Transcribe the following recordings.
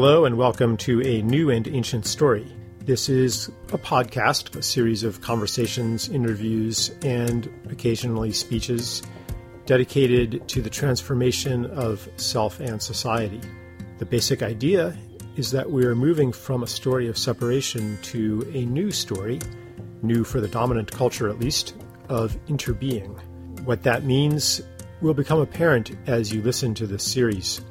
Hello, and welcome to a new and ancient story. This is a podcast, a series of conversations, interviews, and occasionally speeches dedicated to the transformation of self and society. The basic idea is that we are moving from a story of separation to a new story, new for the dominant culture at least, of interbeing. What that means will become apparent as you listen to this series.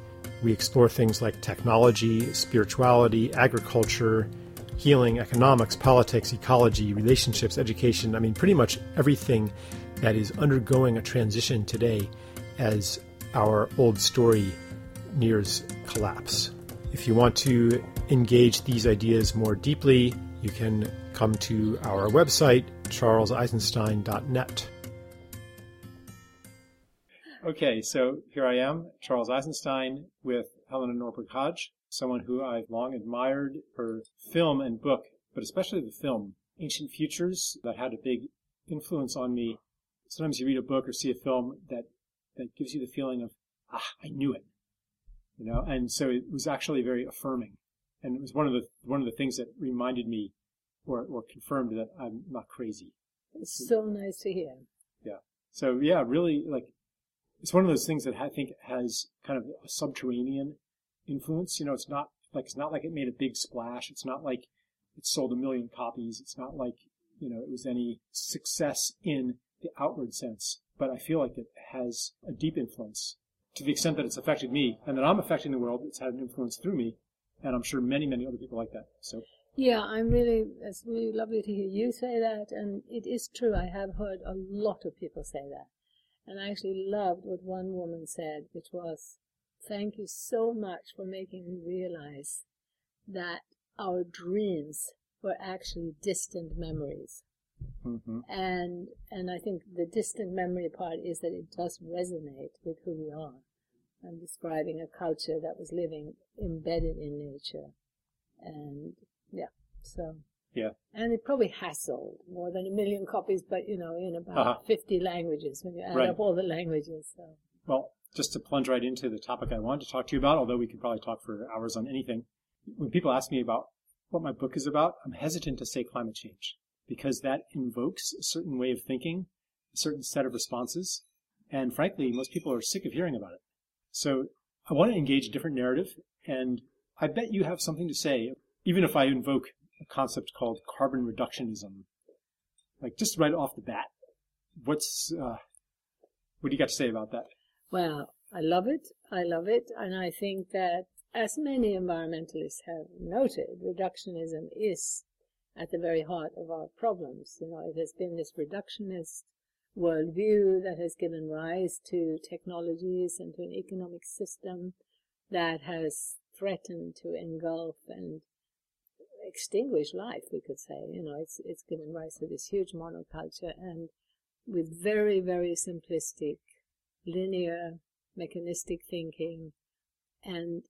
We explore things like technology, spirituality, agriculture, healing, economics, politics, ecology, relationships, education. I mean, pretty much everything that is undergoing a transition today as our old story nears collapse. If you want to engage these ideas more deeply, you can come to our website, charleseisenstein.net. Okay, so here I am, Charles Eisenstein, with Helena Norberg Hodge, someone who I've long admired her film and book, but especially the film, Ancient Futures, that had a big influence on me. Sometimes you read a book or see a film that, that gives you the feeling of, ah, I knew it. You know, and so it was actually very affirming. And it was one of the, one of the things that reminded me or, or confirmed that I'm not crazy. It's so nice to hear. Yeah. So yeah, really like it's one of those things that I think has kind of a subterranean influence. You know, it's not like it's not like it made a big splash. It's not like it sold a million copies. It's not like you know it was any success in the outward sense. But I feel like it has a deep influence to the extent that it's affected me and that I'm affecting the world. It's had an influence through me, and I'm sure many many other people like that. So. Yeah, I'm really, it's really lovely to hear you say that, and it is true. I have heard a lot of people say that. And I actually loved what one woman said, which was, Thank you so much for making me realize that our dreams were actually distant memories. Mm-hmm. And and I think the distant memory part is that it does resonate with who we are. I'm describing a culture that was living embedded in nature. And yeah, so yeah. And it probably has sold more than a million copies, but you know, in about uh-huh. 50 languages when you add right. up all the languages. So. Well, just to plunge right into the topic I wanted to talk to you about, although we could probably talk for hours on anything. When people ask me about what my book is about, I'm hesitant to say climate change because that invokes a certain way of thinking, a certain set of responses. And frankly, most people are sick of hearing about it. So I want to engage a different narrative. And I bet you have something to say, even if I invoke a concept called carbon reductionism. Like just right off the bat, what's uh, what do you got to say about that? Well, I love it. I love it, and I think that as many environmentalists have noted, reductionism is at the very heart of our problems. You know, it has been this reductionist worldview that has given rise to technologies and to an economic system that has threatened to engulf and extinguish life, we could say. You know, it's, it's given rise to this huge monoculture and with very, very simplistic, linear, mechanistic thinking. And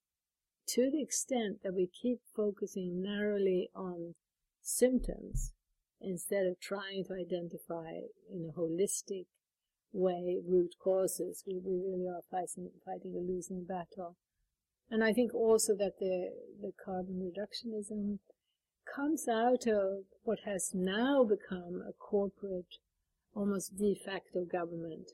to the extent that we keep focusing narrowly on symptoms instead of trying to identify in a holistic way root causes, we, we really are fighting, fighting a losing battle. And I think also that the, the carbon reductionism comes out of what has now become a corporate, almost de facto government,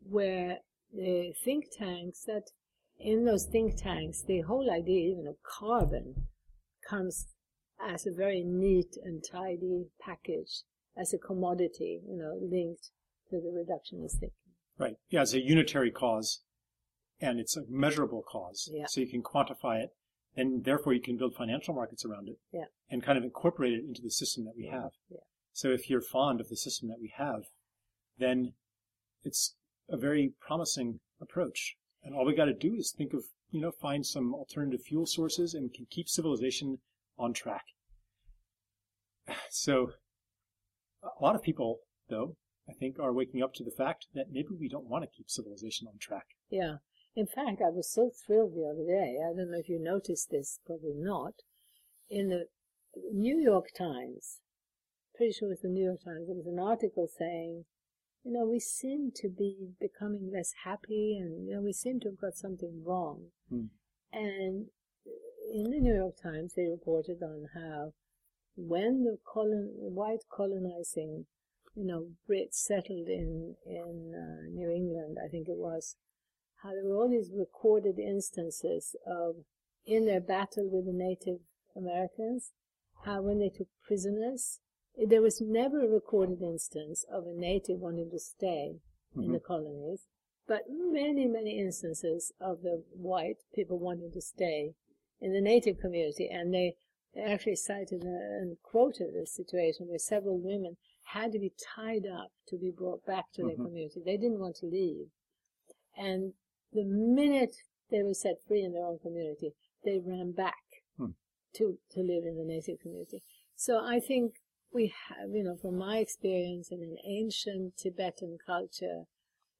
where the think tanks that in those think tanks, the whole idea even of carbon comes as a very neat and tidy package, as a commodity, you know, linked to the reductionist thinking. Right. Yeah, it's a unitary cause, and it's a measurable cause. Yeah. So you can quantify it and therefore you can build financial markets around it yeah. and kind of incorporate it into the system that we have. Yeah. So if you're fond of the system that we have, then it's a very promising approach. And all we got to do is think of, you know, find some alternative fuel sources and can keep civilization on track. So a lot of people, though, I think are waking up to the fact that maybe we don't want to keep civilization on track. Yeah. In fact, I was so thrilled the other day. I don't know if you noticed this, probably not. In the New York Times, pretty sure it was the New York Times, there was an article saying, you know, we seem to be becoming less happy and, you know, we seem to have got something wrong. Hmm. And, in the New York Times, they reported on how when the colon, white colonizing, you know, Brits settled in in uh, New England, I think it was, how there were all these recorded instances of in their battle with the Native Americans, how when they took prisoners, there was never a recorded instance of a native wanting to stay mm-hmm. in the colonies, but many, many instances of the white people wanting to stay in the native community, and they actually cited and quoted a situation where several women had to be tied up to be brought back to mm-hmm. their community. They didn't want to leave. And the minute they were set free in their own community, they ran back hmm. to, to live in the native community. So I think we have, you know, from my experience in an ancient Tibetan culture,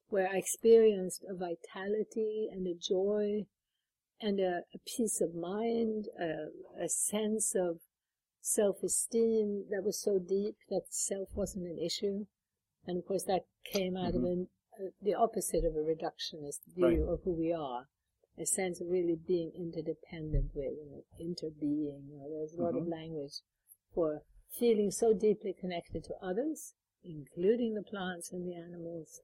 where I experienced a vitality and a joy and a, a peace of mind, a, a sense of self-esteem that was so deep that self wasn't an issue. And of course that came out mm-hmm. of an, the opposite of a reductionist view right. of who we are. A sense of really being interdependent with, you know, interbeing. You know, there's a lot mm-hmm. of language for feeling so deeply connected to others, including the plants and the animals,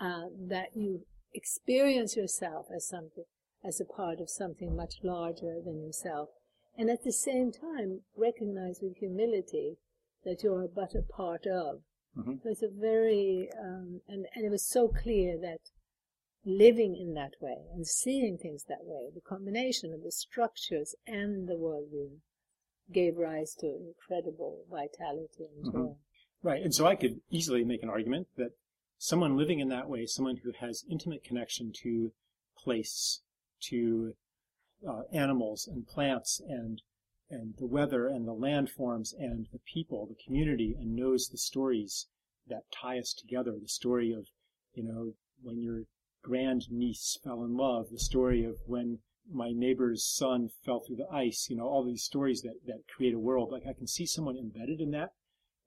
uh, that you experience yourself as something as a part of something much larger than yourself. And at the same time, recognize with humility that you are but a part of. Mm-hmm. So it's a very, um, and, and it was so clear that living in that way and seeing things that way, the combination of the structures and the worldview gave rise to incredible vitality and joy. Mm-hmm. Right. And so I could easily make an argument that someone living in that way, someone who has intimate connection to place to uh, animals and plants and and the weather and the landforms and the people, the community, and knows the stories that tie us together. The story of, you know, when your grandniece fell in love, the story of when my neighbor's son fell through the ice, you know, all these stories that, that create a world. Like I can see someone embedded in that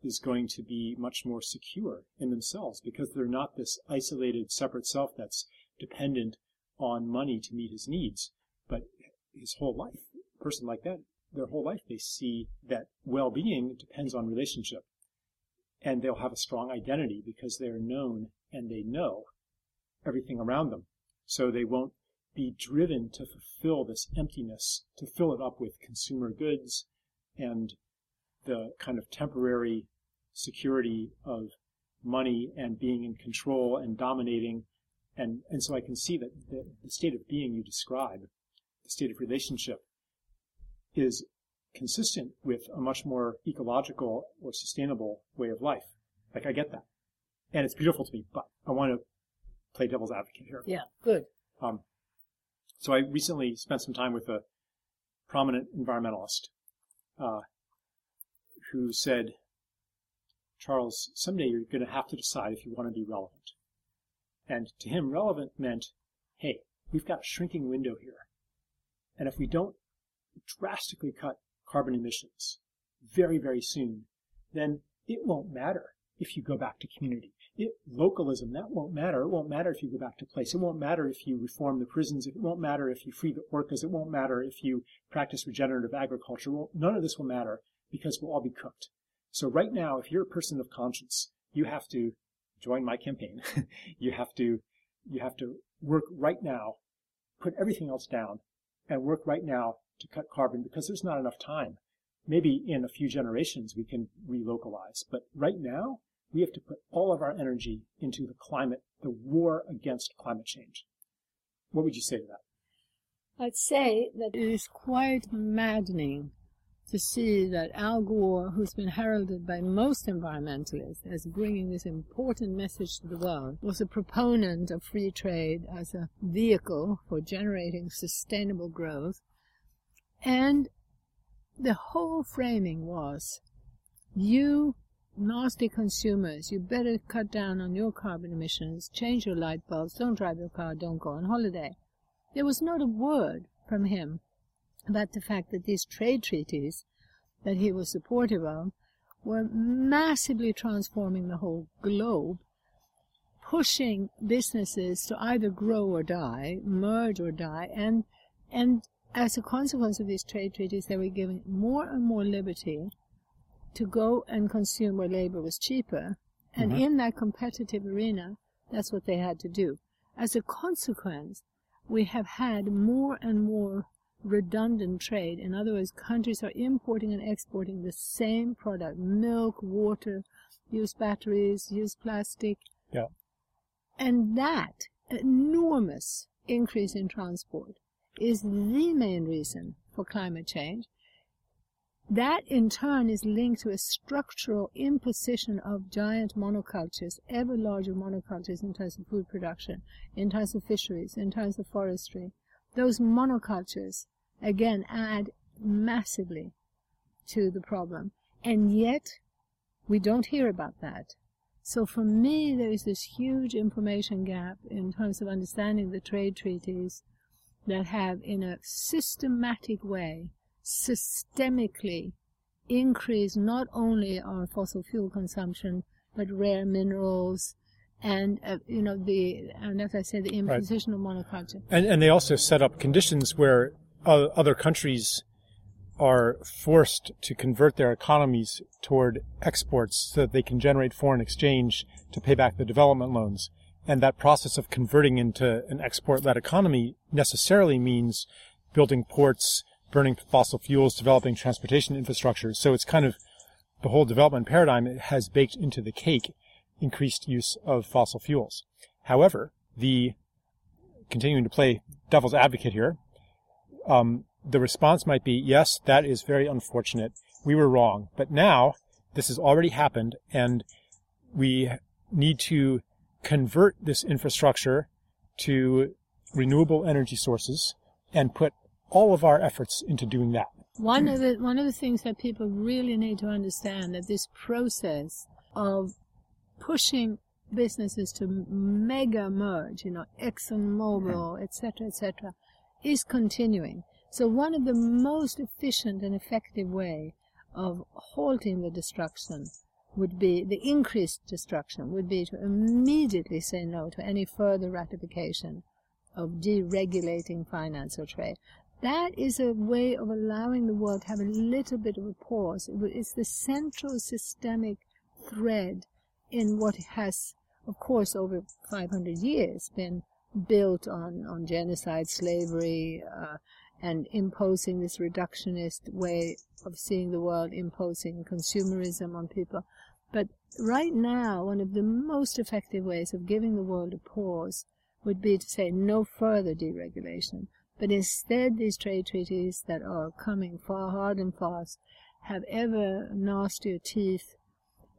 is going to be much more secure in themselves because they're not this isolated, separate self that's dependent on money to meet his needs. But his whole life, a person like that, their whole life, they see that well-being depends on relationship. And they'll have a strong identity because they're known and they know everything around them. So they won't be driven to fulfill this emptiness, to fill it up with consumer goods and the kind of temporary security of money and being in control and dominating and, and so I can see that the, the state of being you describe, the state of relationship, is consistent with a much more ecological or sustainable way of life. Like I get that. And it's beautiful to me, but I want to play devil's advocate here. Yeah, good. Um, so I recently spent some time with a prominent environmentalist uh, who said, Charles, someday you're going to have to decide if you want to be relevant. And to him, relevant meant, hey, we've got a shrinking window here. And if we don't drastically cut carbon emissions very, very soon, then it won't matter if you go back to community. It, localism, that won't matter. It won't matter if you go back to place. It won't matter if you reform the prisons. It won't matter if you free the orcas. It won't matter if you practice regenerative agriculture. Well, none of this will matter because we'll all be cooked. So right now, if you're a person of conscience, you have to join my campaign. you have to, you have to work right now, put everything else down and work right now to cut carbon because there's not enough time. Maybe in a few generations we can relocalize, but right now we have to put all of our energy into the climate, the war against climate change. What would you say to that? I'd say that it is quite maddening to see that Al Gore, who's been heralded by most environmentalists as bringing this important message to the world, was a proponent of free trade as a vehicle for generating sustainable growth. And the whole framing was, you nasty consumers, you better cut down on your carbon emissions, change your light bulbs, don't drive your car, don't go on holiday. There was not a word from him about the fact that these trade treaties that he was supportive of were massively transforming the whole globe, pushing businesses to either grow or die, merge or die, and and as a consequence of these trade treaties, they were given more and more liberty to go and consume where labor was cheaper. And Mhm. in that competitive arena, that's what they had to do. As a consequence, we have had more and more redundant trade. In other words, countries are importing and exporting the same product milk, water, used batteries, used plastic. Yeah. And that enormous increase in transport is the main reason for climate change. That in turn is linked to a structural imposition of giant monocultures, ever larger monocultures in terms of food production, in terms of fisheries, in terms of forestry. Those monocultures, again, add massively to the problem. And yet, we don't hear about that. So for me, there is this huge information gap in terms of understanding the trade treaties that have, in a systematic way, systemically increased not only our fossil fuel consumption, but rare minerals, and uh, you know the and as I said, the imposition of monoculture. And, and they also set up conditions where uh, other countries are forced to convert their economies toward exports so that they can generate foreign exchange to pay back the development loans. And that process of converting into an export-led economy necessarily means building ports, burning fossil fuels, developing transportation infrastructure. So it's kind of the whole development paradigm has baked into the cake increased use of fossil fuels. However, the continuing to play devil's advocate here, um, the response might be, yes, that is very unfortunate. We were wrong. But now this has already happened and we need to convert this infrastructure to renewable energy sources and put all of our efforts into doing that. One of the one of the things that people really need to understand that this process of pushing businesses to mega merge, you know, ExxonMobil, mm-hmm. etc., etc., is continuing. So one of the most efficient and effective way of halting the destruction would be the increased destruction would be to immediately say no to any further ratification of deregulating finance or trade. That is a way of allowing the world to have a little bit of a pause. It's the central systemic thread in what has, of course, over 500 years been built on, on genocide, slavery, uh, and imposing this reductionist way of seeing the world, imposing consumerism on people. But right now, one of the most effective ways of giving the world a pause would be to say no further deregulation. But instead, these trade treaties that are coming far hard and fast have ever nastier teeth,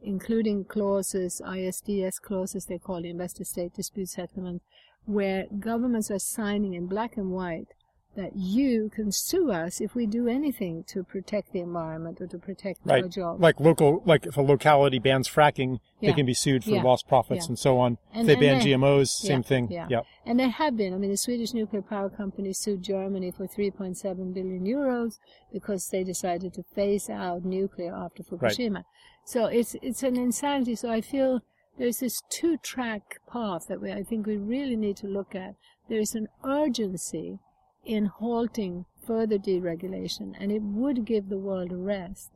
including clauses, ISDS clauses, they call it investor state dispute settlement, where governments are signing in black and white that you can sue us if we do anything to protect the environment or to protect our Right. jobs. Like local, like if a locality bans fracking, they can be sued for Yeah. lost profits Yeah. and so on. And- if they ban they- GMOs, same thing. yeah. Yep. And there have been. I mean, the Swedish nuclear power company sued Germany for 3.7 billion euros because they decided to phase out nuclear after Fukushima. So it's it's an insanity. So I feel there's this two-track path that we, I think we really need to look at. There is an urgency in halting further deregulation, and it would give the world a rest.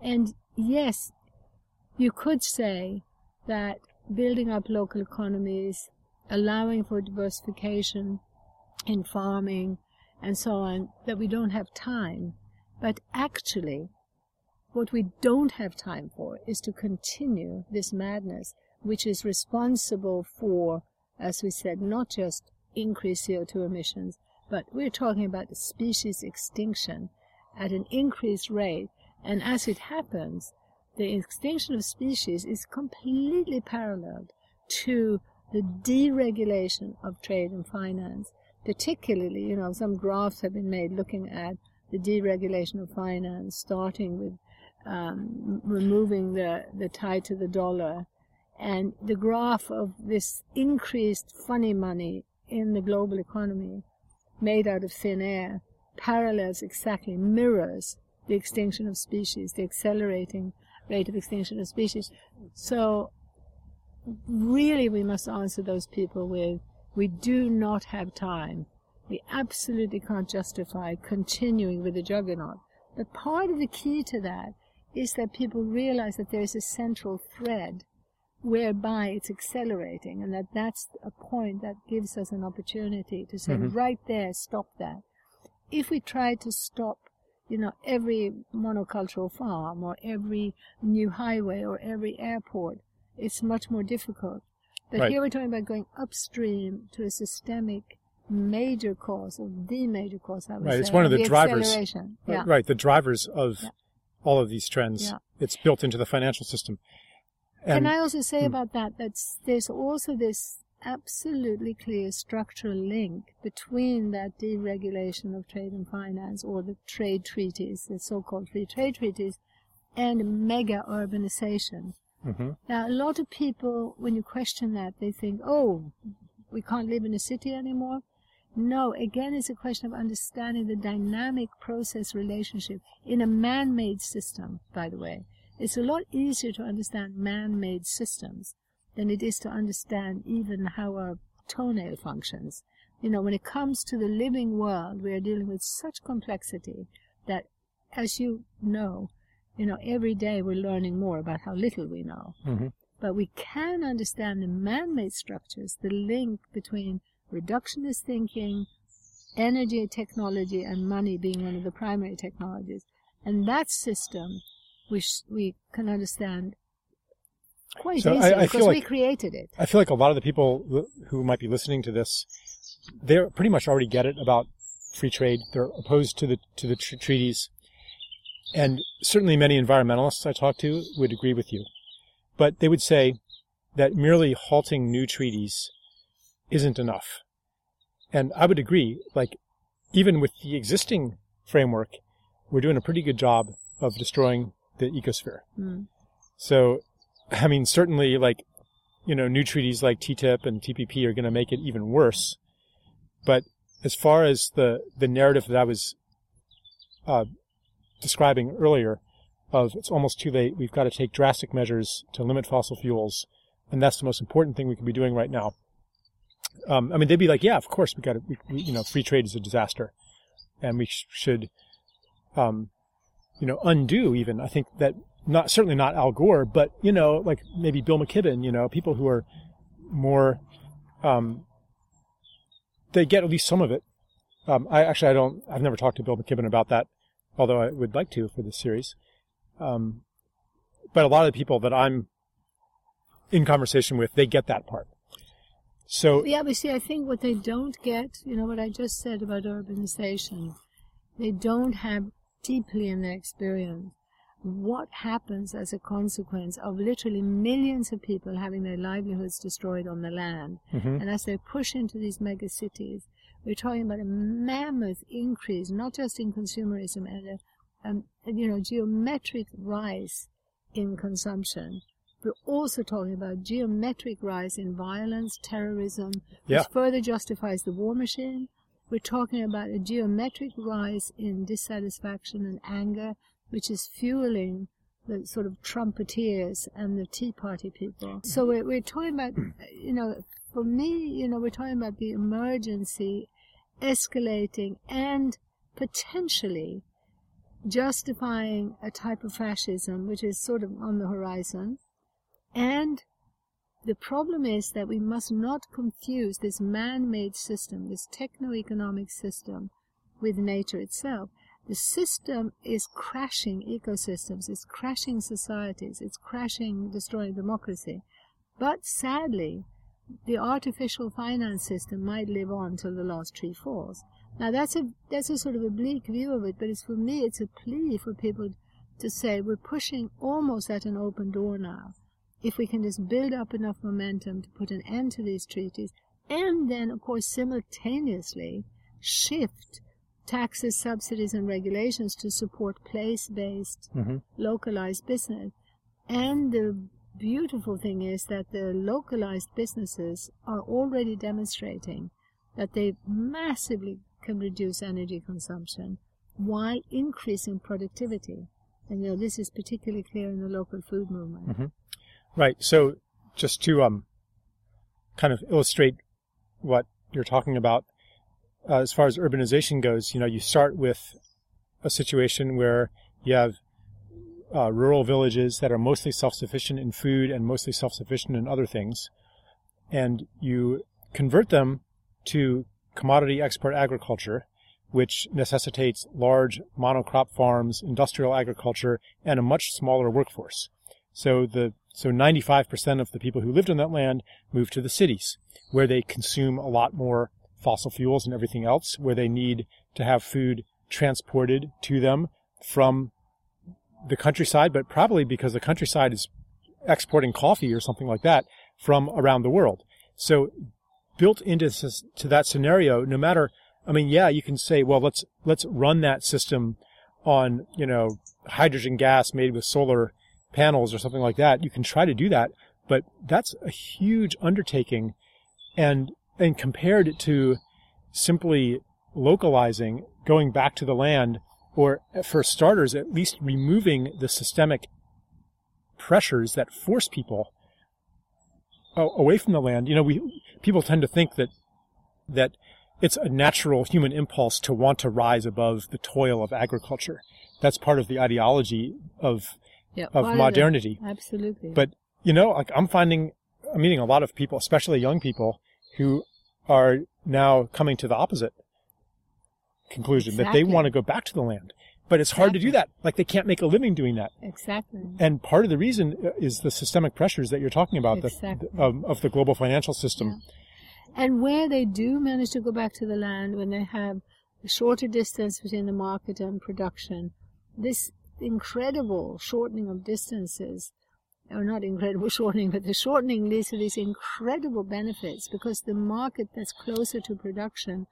And yes, you could say that building up local economies, allowing for diversification in farming and so on, that we don't have time. But actually, what we don't have time for is to continue this madness, which is responsible for, as we said, not just increased CO2 emissions, but we're talking about the species extinction at an increased rate. And as it happens, the extinction of species is completely paralleled to the deregulation of trade and finance. Particularly, you know, some graphs have been made looking at the deregulation of finance, starting with um, removing the, the tie to the dollar. And the graph of this increased funny money in the global economy made out of thin air parallels exactly, mirrors the extinction of species, the accelerating rate of extinction of species. So really we must answer those people with, we do not have time we absolutely can't justify continuing with the juggernaut. But part of the key to that is that people realize that there's a central thread whereby it's accelerating and that that's a point that gives us an opportunity to say Mhm. right there stop that if we try to stop you know every monocultural farm or every new highway or every airport it's much more difficult but Right. here we're talking about going upstream to a systemic major cause or the major cause I would Right, it's one of the drivers. acceleration. Right, yeah Right, the drivers of Yeah. all of these trends. Yeah. It's built into the financial system. Can I also say Hmm. about that that there's also this absolutely clear structural link between that deregulation of trade and finance or the trade treaties, the so-called free trade treaties, and mega urbanization. Mhm. Now, a lot of people, when you question that, they think, oh, we can't live in a city anymore. No, again, it's a question of understanding the dynamic process relationship in a man-made system, by the way. It's a lot easier to understand man-made systems than it is to understand even how our toenail functions. You know, when it comes to the living world, we are dealing with such complexity that, as you know, you know, every day we're learning more about how little we know. Mhm. But we can understand the man-made structures, the link between reductionist thinking, energy technology, and money being one of the primary technologies. And that system, we, sh- we can understand quite So easily I because feel we created it. I feel like a lot of the people who might be listening to this, they pretty much already get it about free trade. They're opposed to the to the tr- treaties, and certainly many environmentalists I talk to would agree with you. But they would say that merely halting new treaties isn't enough. And I would agree. Like even with the existing framework, we're doing a pretty good job of destroying the ecosphere. Mm. So, I mean, certainly, like, you know, new treaties like TTIP and TPP are going to make it even worse. But as far as the, the narrative that I was uh, describing earlier of it's almost too late, we've got to take drastic measures to limit fossil fuels, and that's the most important thing we can be doing right now. Um, I mean, they'd be like, yeah, of course, we got to, we, we, you know, free trade is a disaster, and we sh- should, um, you know, undo even. I think that not certainly not Al Gore, but you know, like maybe Bill McKibben, you know, people who are more, um, they get at least some of it. Um, I actually, I don't, I've never talked to Bill McKibben about that, although I would like to for this series. Um, but a lot of the people that I'm in conversation with, they get that part. So, Yeah, but see, I think what they don't get, you know, what I just said about urbanization, they don't have deeply in their experience what happens as a consequence of literally millions of people having their livelihoods destroyed on the land. mhm. And as they push into these mega cities, we're talking about a mammoth increase, not just in consumerism and a, um, you know, geometric rise in consumption. We're also talking about geometric rise in violence, terrorism, Yeah. which further justifies the war machine. We're talking about a geometric rise in dissatisfaction and anger, which is fueling the sort of trumpeteers and the Tea Party people. Mm-hmm. So we're, we're talking about, you know, for me, you know, we're talking about the emergency escalating and potentially justifying a type of fascism which is sort of on the horizon. And the problem is that we must not confuse this man-made system, this techno-economic system, with nature itself. The system is crashing ecosystems, it's crashing societies, it's crashing, destroying democracy. But sadly, the artificial finance system might live on till the last tree falls. Now that's a that's a sort of a bleak view of it, but it's for me it's a plea for people to say we're pushing almost at an open door now. If we can just build up enough momentum to put an end to these treaties, and then of course simultaneously shift taxes, subsidies, and regulations to support place-based, Mhm. localized business. And the beautiful thing is that the localized businesses are already demonstrating that they massively can reduce energy consumption while increasing productivity. And you know, this is particularly clear in the local food movement. Right. So just to um, kind of illustrate what you're talking about, uh, as far as urbanization goes, you know, you start with a situation where you have uh, rural villages that are mostly self-sufficient in food and mostly self-sufficient in other things, and you convert them to commodity export agriculture, which necessitates large monocrop farms, industrial agriculture, and a much smaller workforce. So the so 95% of the people who lived on that land moved to the cities, where they consume a lot more fossil fuels and everything else, where they need to have food transported to them from the countryside, but probably because the countryside is exporting coffee or something like that from around the world. So built into to that scenario, no matter, I mean, yeah, you can say, well, let's, let's run that system on, you know, hydrogen gas made with solar panels or something like that. You can try to do that, but that's a huge undertaking. And, and compared to simply localizing, going back to the land, or for starters, at least removing the systemic pressures that force people uh, away from the land. You know, we people tend to think that that it's a natural human impulse to want to rise above the toil of agriculture. That's part of the ideology of yeah, of modernity. Absolutely. But you know, like I'm finding, I'm meeting a lot of people, especially young people, who are now coming to the opposite conclusion exactly. that they want to go back to the land. But it's exactly. hard to do that. Like they can't make a living doing that. Exactly. And part of the reason uh, is the systemic pressures that you're talking about exactly. the, of, of, the global financial system. Yeah. And where they do manage to go back to the land, when they have a shorter distance between the market and production, this incredible shortening of distances, or not incredible shortening, but the shortening leads to these incredible benefits because the market that's closer to production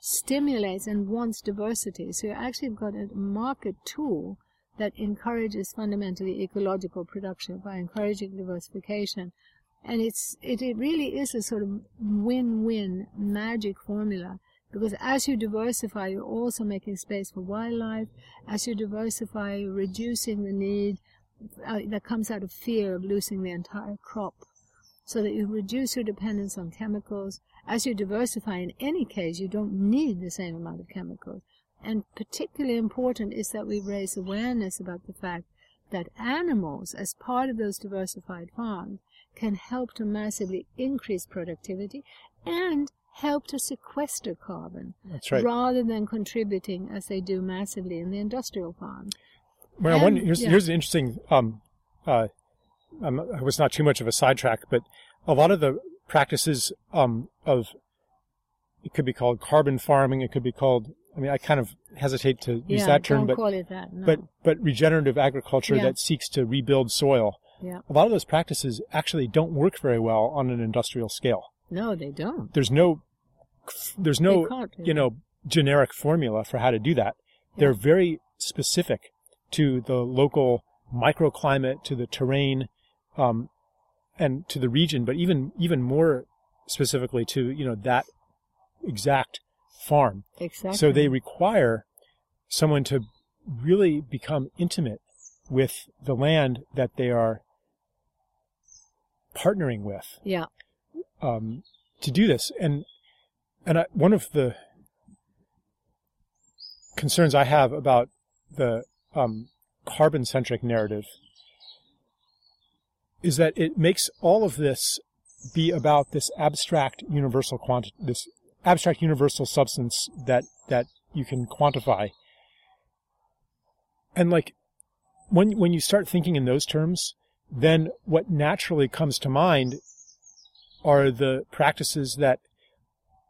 stimulates and wants diversity. So you actually have got a market tool that encourages fundamentally ecological production by encouraging diversification. And it's, it, it really is a sort of win-win magic formula because as you diversify, you're also making space for wildlife. As you diversify, you're reducing the need uh, that comes out of fear of losing the entire crop so that you reduce your dependence on chemicals. As you diversify, in any case, you don't need the same amount of chemicals. And particularly important is that we raise awareness about the fact that animals, as part of those diversified farms, can help to massively increase productivity and help to sequester carbon right. rather than contributing as they do massively in the industrial farm. Well, one, here's, yeah. here's an interesting um, uh, um, it was not too much of a sidetrack, but a lot of the practices um, of it could be called carbon farming. It could be called. I mean, I kind of hesitate to use yeah, that term, but that, no. but but regenerative agriculture yeah. that seeks to rebuild soil. Yeah. A lot of those practices actually don't work very well on an industrial scale. No, they don't. There's no, there's no, you know, generic formula for how to do that. Yeah. They're very specific to the local microclimate, to the terrain, um, and to the region, but even even more specifically to you know that exact farm. Exactly. So they require someone to really become intimate with the land that they are partnering with. Yeah. Um, to do this, and and I, one of the concerns I have about the um, carbon centric narrative is that it makes all of this be about this abstract universal quanti- this abstract universal substance that that you can quantify. And like when when you start thinking in those terms, then what naturally comes to mind are the practices that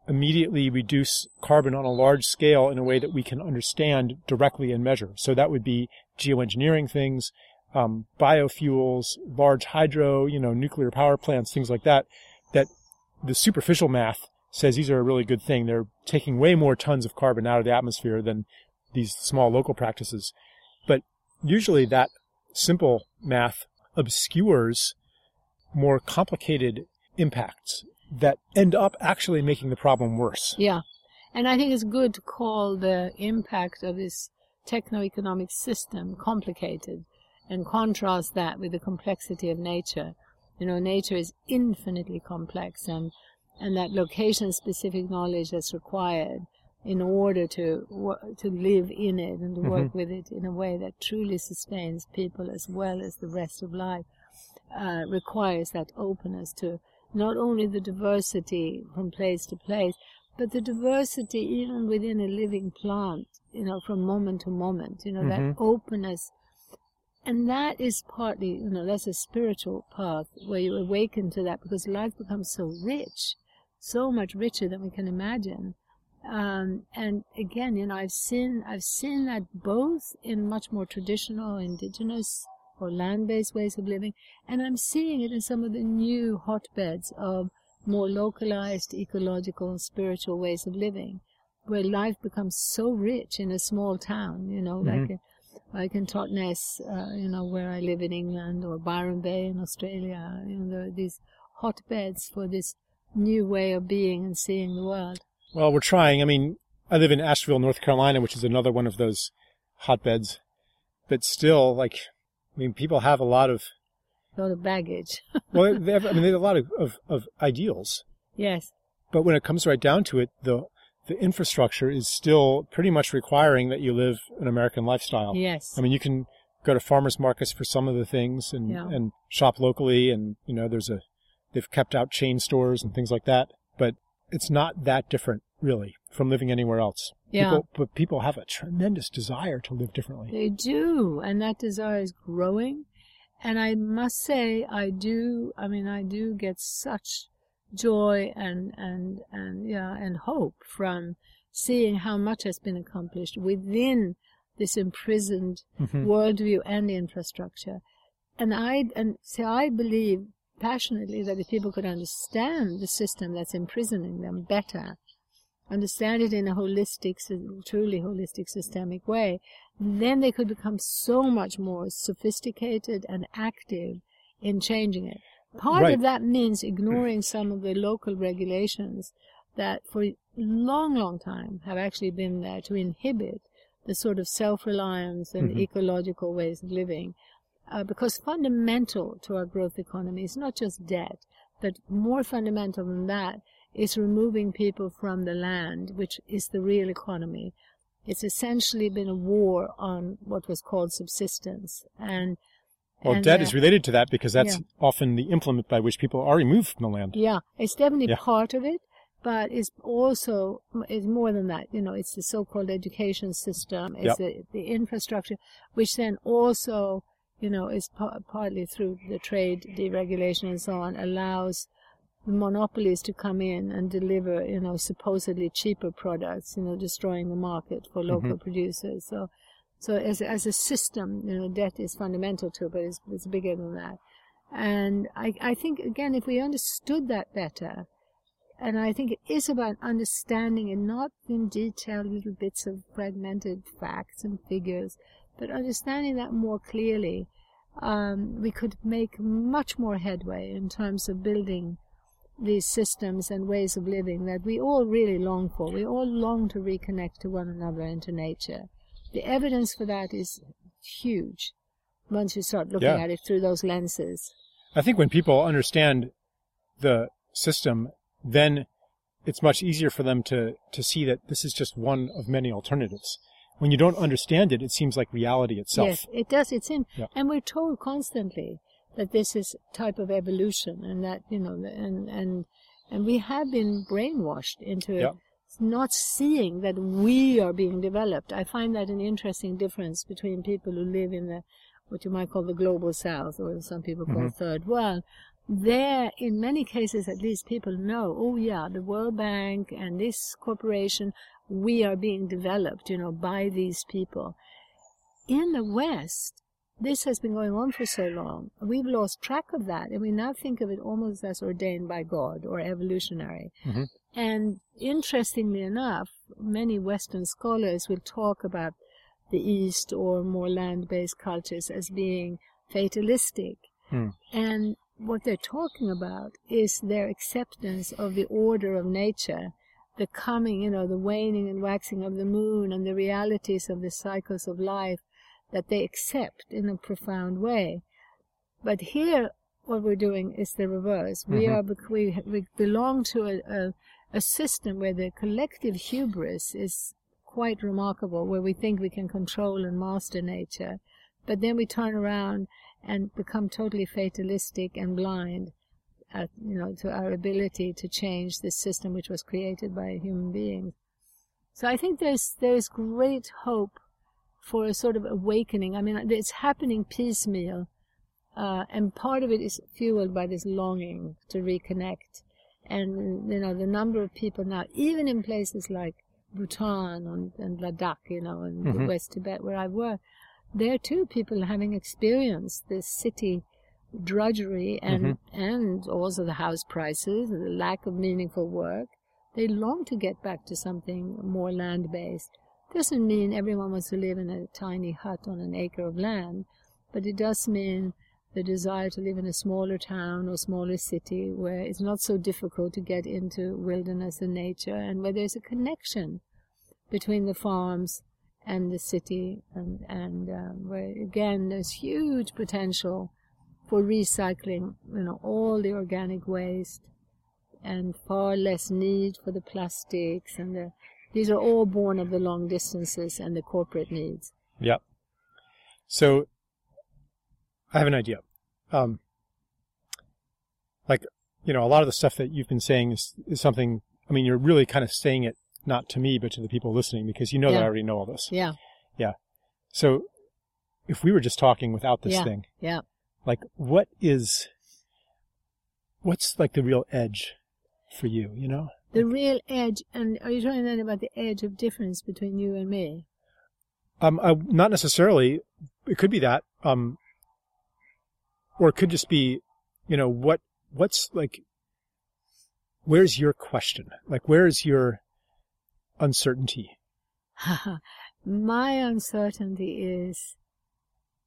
immediately reduce carbon on a large scale in a way that we can understand directly and measure. So that would be geoengineering things, um, biofuels, large hydro, you know, nuclear power plants, things like that, that the superficial math says these are a really good thing. They're taking way more tons of carbon out of the atmosphere than these small local practices. But usually that simple math obscures more complicated impacts that end up actually making the problem worse. Yeah. And I think it's good to call the impact of this techno-economic system complicated and contrast that with the complexity of nature. You know, nature is infinitely complex and, and that location specific knowledge that's required in order to to live in it and to work Mm-hmm. with it in a way that truly sustains people as well as the rest of life uh, requires that openness to not only the diversity from place to place, but the diversity even within a living plant, you know, from moment to moment, you know, Mhm. that openness. And that is partly, you know, that's a spiritual path where you awaken to that because life becomes so rich, so much richer than we can imagine. Um, and again, you know, I've seen, I've seen that both in much more traditional indigenous or land-based ways of living, and I'm seeing it in some of the new hotbeds of more localized ecological and spiritual ways of living, where life becomes so rich in a small town, you know, like uh, like in Totnes, uh, you know, where I live in England, or Byron Bay in Australia. You know, there are these hotbeds for this new way of being and seeing the world. Well, we're trying. I mean, I live in Asheville, North Carolina, which is another one of those hotbeds. But still, like, I mean, people have a lot of, A lot of baggage. well, they have, I mean, they have a lot of, of, of ideals. yes. But when it comes right down to it, the, the infrastructure is still pretty much requiring that you live an American lifestyle. Yes. I mean, you can go to farmers markets for some of the things and, Yeah. and shop locally. And, you know, there's a, they've kept out chain stores and things like that. But it's not that different, really, from living anywhere else. Yeah. People, but people have a tremendous desire to live differently. They do, and that desire is growing. And I must say, I do. I mean, I do get such joy and and and yeah, and hope from seeing how much has been accomplished within this imprisoned Mhm. worldview and infrastructure. And I and so I believe passionately that if people could understand the system that's imprisoning them better, understand it in a holistic, truly holistic, systemic way, then they could become so much more sophisticated and active in changing it. Part Right. of that means ignoring some of the local regulations that for a long, long time have actually been there to inhibit the sort of self-reliance and Mhm. ecological ways of living. Uh, because fundamental to our growth economy is not just debt, but more fundamental than that is removing people from the land, which is the real economy. It's essentially been a war on what was called subsistence. And Well, and, debt uh, is related to that because that's yeah. often the implement by which people are removed from the land. Yeah, it's definitely Yeah. part of it, but it's also it's more than that. You know, it's the so-called education system, it's Yep. the, the infrastructure, which then also, you know, is pa- partly through the trade deregulation and so on, allows monopolies to come in and deliver, you know, supposedly cheaper products, you know, destroying the market for local producers. So, so as as a system, you know, debt is fundamental to it, but it's, it's bigger than that. And I, I think, again, if we understood that better, and I think it is about understanding and not in detail little bits of fragmented facts and figures, but understanding that more clearly, um, we could make much more headway in terms of building these systems and ways of living that we all really long for. We all long to reconnect to one another and to nature. The evidence for that is huge once you start looking Yeah. at it through those lenses. I think when people understand the system, then it's much easier for them to, to see that this is just one of many alternatives. When you don't understand it, it seems like reality itself. Yes, it does. It's in, Yeah. and we're told constantly that this is type of evolution, and that you know, and and and we have been brainwashed into Yeah. not seeing that we are being developed. I find that an interesting difference between people who live in the what you might call the global south, or some people call Mhm. third world. There, in many cases at least, people know, oh yeah, the World Bank and this corporation, we are being developed, you know, by these people. In the West, this has been going on for so long. We've lost track of that, and we now think of it almost as ordained by God or evolutionary. Mhm. And interestingly enough, many Western scholars will talk about the East or more land-based cultures as being fatalistic. Hmm. And what they're talking about is their acceptance of the order of nature, the coming, you know, the waning and waxing of the moon and the realities of the cycles of life that they accept in a profound way. But here, what we're doing is the reverse. We Mhm. are we, we belong to a, a, a system where the collective hubris is quite remarkable, where we think we can control and master nature, but then we turn around and become totally fatalistic and blind at, you know, to our ability to change this system which was created by human beings. So I think there's there's great hope for a sort of awakening. I mean, it's happening piecemeal, uh, and part of it is fueled by this longing to reconnect. And you know, the number of people now, even in places like Bhutan and, and Ladakh, you know, and Mhm. West Tibet, where I work, there too, people having experienced this city drudgery and and also the house prices, the lack of meaningful work. They long to get back to something more land based. Doesn't mean everyone wants to live in a tiny hut on an acre of land, but it does mean the desire to live in a smaller town or smaller city where it's not so difficult to get into wilderness and nature and where there's a connection between the farms and the city and, and um, where again there's huge potential for recycling you know all the organic waste and far less need for the plastics and the these are all born of the long distances and the corporate needs Yep. So I have an idea. Um, like, you know, a lot of the stuff that you've been saying is, is something, I mean, you're really kind of saying it not to me, but to the people listening because you know that I already know all this. Yeah. Yeah So if we were just talking without this Yeah. thing, yeah like what is, what's like the real edge for you, you know? The real edge and are you talking then about the edge of difference between you and me Um, uh, not necessarily. It could be that. Um, or it could just be, you know, what, what's like, where's your question? Like, where's your uncertainty? my uncertainty is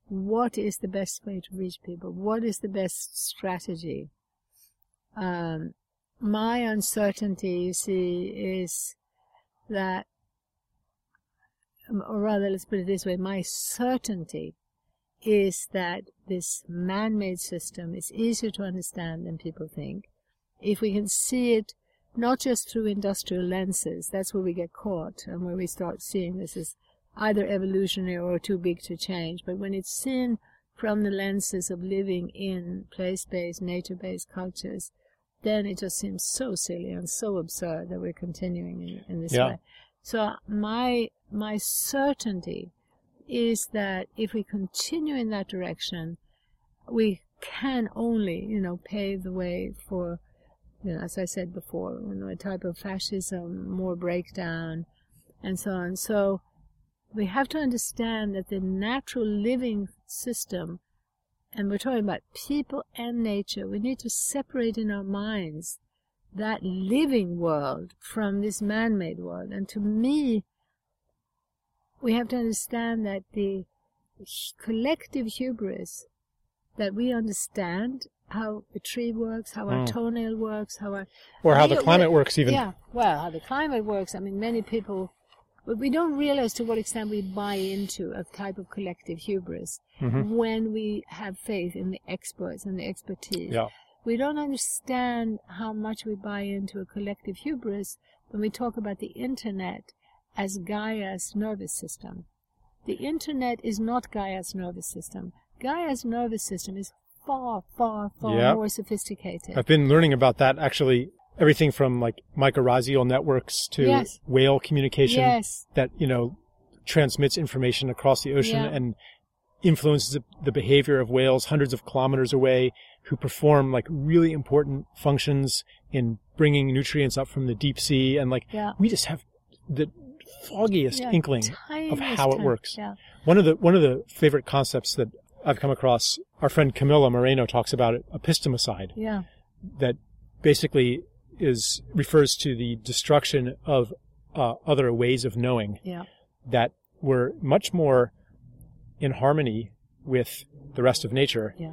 what is the best way to reach people? What is the best strategy? Um, my uncertainty, you see, is that, um, or rather, let's put it this way, my certainty is that this man-made system is easier to understand than people think. If we can see it not just through industrial lenses, that's where we get caught and where we start seeing this is either evolutionary or too big to change. But when it's seen from the lenses of living in place-based, nature-based cultures, then it just seems so silly and so absurd that we're continuing in, in this Yeah. way. So my my certainty is that if we continue in that direction, we can only, you know, pave the way for, you know, as I said before, you know, a type of fascism, more breakdown, and so on. So we have to understand that the natural living system, and we're talking about people and nature, we need to separate in our minds that living world from this man-made world. And to me, we have to understand that the collective hubris that we understand how a tree works, how our Mm. toenail works, how our Or how the climate works even. yeah, well, how the climate works. I mean, many people, but we don't realize to what extent we buy into a type of collective hubris Mhm. when we have faith in the experts and the expertise. Yeah. We don't understand how much we buy into a collective hubris when we talk about the internet as Gaia's nervous system. The internet is not Gaia's nervous system. Gaia's nervous system is far, far, far Yeah. more sophisticated. I've been learning about that actually. Everything from like mycorrhizal networks to Yes. whale communication yes, that, you know, transmits information across the ocean Yeah. and influences the- behavior of whales hundreds of kilometers away who perform like really important functions in bringing nutrients up from the deep sea. And like, yeah. we just have the foggiest Yeah, inkling of how it works. One of the one of the favorite concepts that I've come across, our friend Camila Moreno talks about it, epistemicide, Yeah. that basically is refers to the destruction of uh, other ways of knowing Yeah. that were much more in harmony with the rest of nature, Yeah.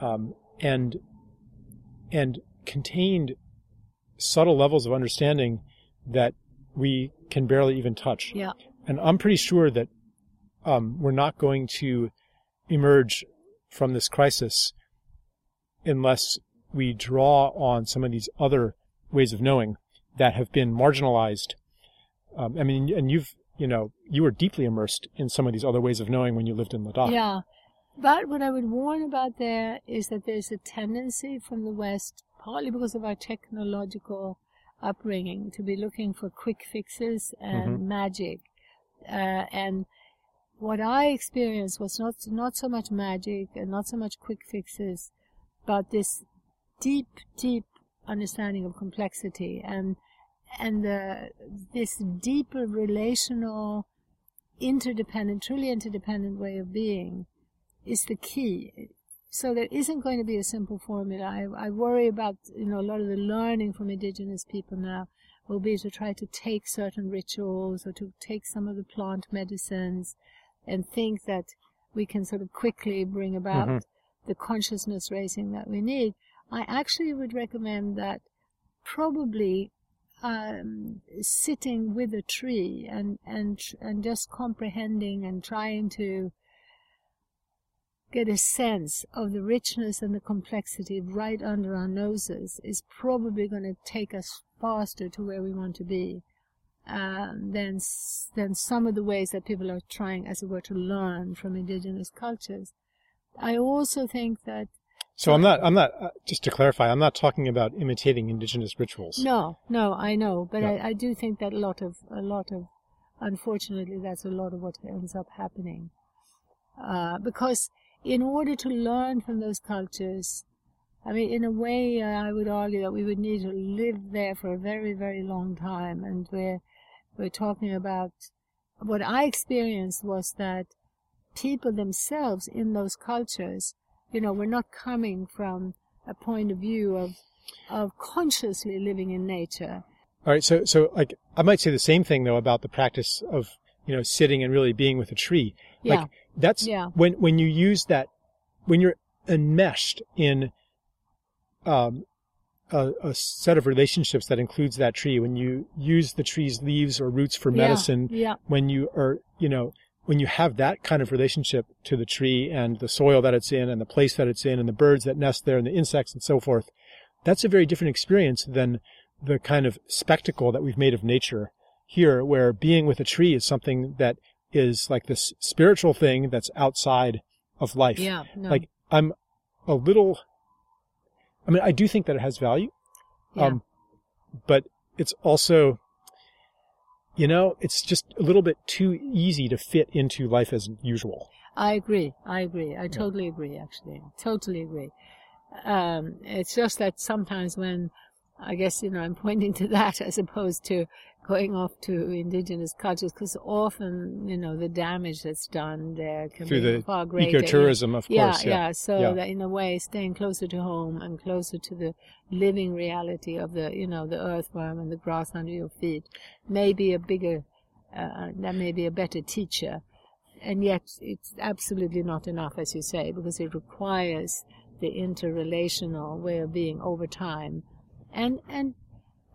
um, and and contained subtle levels of understanding that we can barely even touch. Yeah. And I'm pretty sure that um, we're not going to emerge from this crisis unless we draw on some of these other ways of knowing that have been marginalized. Um, I mean, and you've, you know, you were deeply immersed in some of these other ways of knowing when you lived in Ladakh. Yeah. But what I would warn about there is that there's a tendency from the West, partly because of our technological upbringing, to be looking for quick fixes and Mhm. magic. Uh, and what I experienced was not not so much magic and not so much quick fixes, but this deep, deep understanding of complexity and and uh, this deeper relational, interdependent, truly interdependent way of being is the key. So there isn't going to be a simple formula. I, I worry about you know a lot of the learning from indigenous people now will be to try to take certain rituals or to take some of the plant medicines and think that we can sort of quickly bring about Mhm. the consciousness raising that we need. I actually would recommend that probably um, sitting with a tree and and and just comprehending and trying to get a sense of the richness and the complexity right under our noses is probably going to take us faster to where we want to be um, than than some of the ways that people are trying, as it were, to learn from indigenous cultures. I also think that So I'm not, I'm not, uh, just to clarify, I'm not talking about imitating indigenous rituals. No, no, I know, but. I, I do think that a lot of a lot of, unfortunately, that's a lot of what ends up happening. Uh, because in order to learn from those cultures, I mean, in a way, uh, I would argue that we would need to live there for a very, very long time, and we're we're talking about what I experienced was that people themselves in those cultures, you know, we're not coming from a point of view of of consciously living in nature. All right. So, so like, I might say the same thing though about the practice of, you know, sitting and really being with a tree. Yeah, Like that's Yeah. when, when you use that, when you're enmeshed in, um, a, a set of relationships that includes that tree, when you use the tree's leaves or roots for medicine, Yeah, when you are, you know, when you have that kind of relationship to the tree and the soil that it's in and the place that it's in and the birds that nest there and the insects and so forth, that's a very different experience than the kind of spectacle that we've made of nature here, where being with a tree is something that is like this spiritual thing that's outside of life. yeah, no, Like I'm a little, I mean, I do think that it has value, yeah, um, but it's also, you know, it's just a little bit too easy to fit into life as usual. I agree. I agree. I totally agree. Actually, totally agree. Um, it's just that sometimes when I guess you know I'm pointing to that as opposed to going off to indigenous cultures because often you know the damage that's done there can Through be the far greater. Ecotourism, of yeah, course. yeah. So Yeah. that in a way, staying closer to home and closer to the living reality of the, you know, the earthworm and the grass under your feet may be a bigger, uh, that may be a better teacher. And yet, it's absolutely not enough, as you say, because it requires the interrelational way of being over time. And and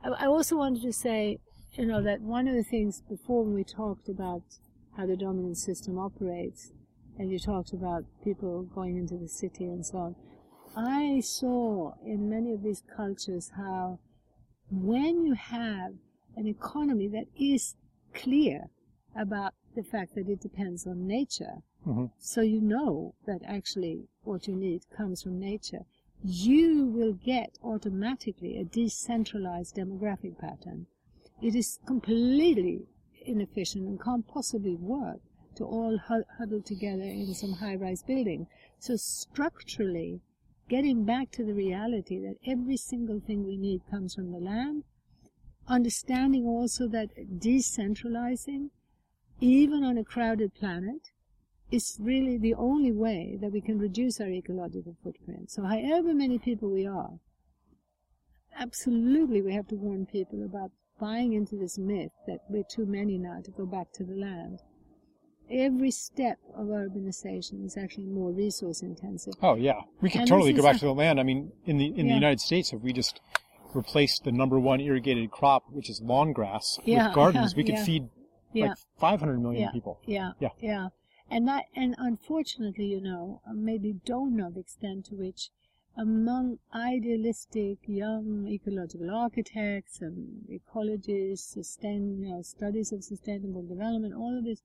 I also wanted to say, you know, that one of the things before when we talked about how the dominant system operates, and you talked about people going into the city and so on. I saw in many of these cultures how when you have an economy that is clear about the fact that it depends on nature, Mhm. so you know that actually what you need comes from nature, you will get automatically a decentralized demographic pattern. It is completely inefficient and can't possibly work to all huddle together in some high-rise building. So structurally, getting back to the reality that every single thing we need comes from the land, understanding also that decentralizing, even on a crowded planet, is really the only way that we can reduce our ecological footprint. So however many people we are, absolutely we have to warn people about buying into this myth that we're too many now to go back to the land. Every step of urbanization is actually more resource intensive. Oh yeah, we could And totally go back a- to the land. I mean, in the in the United States, if we just replaced the number one irrigated crop, which is lawn grass, Yeah, with gardens, yeah, we could yeah. feed Yeah. like 500 million Yeah. people. Yeah, Yeah. yeah, and that, and unfortunately, you know, uh, maybe don't know the extent to which among idealistic young ecological architects and ecologists, sustain, you know, studies of sustainable development, all of this,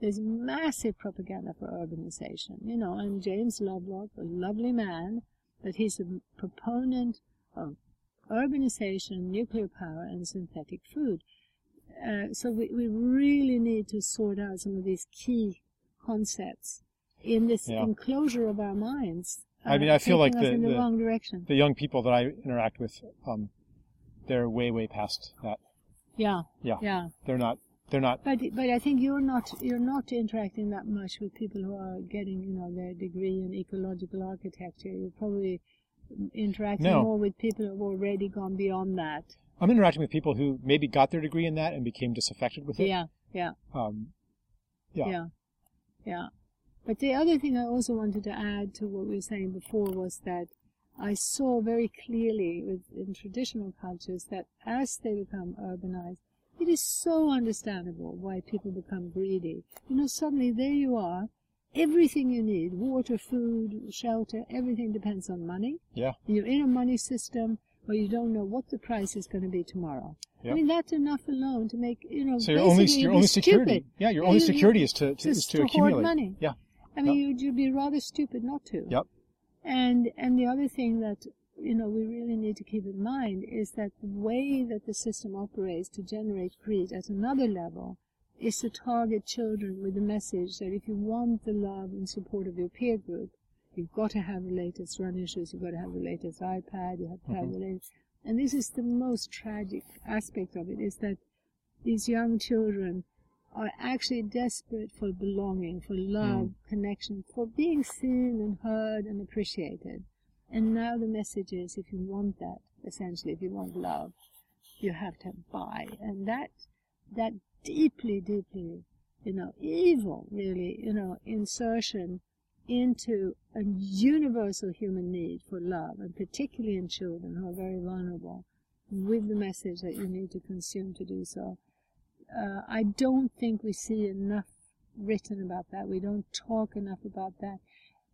there's massive propaganda for urbanization, you know, and James Lovelock, a lovely man, but he's a proponent of urbanization, nuclear power, and synthetic food. Uh, so we, we really need to sort out some of these key concepts in this Yeah. enclosure of our minds. I mean, I feel like the- the, the- wrong direction. The young people that I interact with, um, they're way, way past that. Yeah, Yeah. yeah. They're not. They're not. But but I think you're not you're not interacting that much with people who are getting you know their degree in ecological architecture. You're probably interacting No. more with people who've already gone beyond that. I'm interacting with people who maybe got their degree in that and became disaffected with it. Yeah, yeah, Um, yeah. yeah, yeah. But the other thing I also wanted to add to what we were saying before was that I saw very clearly with in traditional cultures that as they become urbanized, it is so understandable why people become greedy. You know, suddenly there you are, everything you need, water, food, shelter, everything depends on money. Yeah. You're in a money system where you don't know what the price is going to be tomorrow. Yeah. I mean, that's enough alone to make, you know, So your only your only security, stupid. yeah, your only you- you- security is to, to is to, to accumulate money. Yeah. I mean, Yep. you'd, you'd be rather stupid not to. Yep. And and the other thing that you know we really need to keep in mind is that the way that the system operates to generate greed at another level is to target children with the message that if you want the love and support of your peer group, you've got to have the latest running shoes, you've got to have the latest iPad, you have to have Mhm. the latest. And this is the most tragic aspect of it is that these young children are actually desperate for belonging, for love, mm. connection, for being seen and heard and appreciated. And now the message is if you want that, essentially, if you want love, you have to buy. And that, that deeply, deeply, you know, evil, really, you know, insertion into a universal human need for love, and particularly in children who are very vulnerable, with the message that you need to consume to do so. Uh, I don't think we see enough written about that. We don't talk enough about that.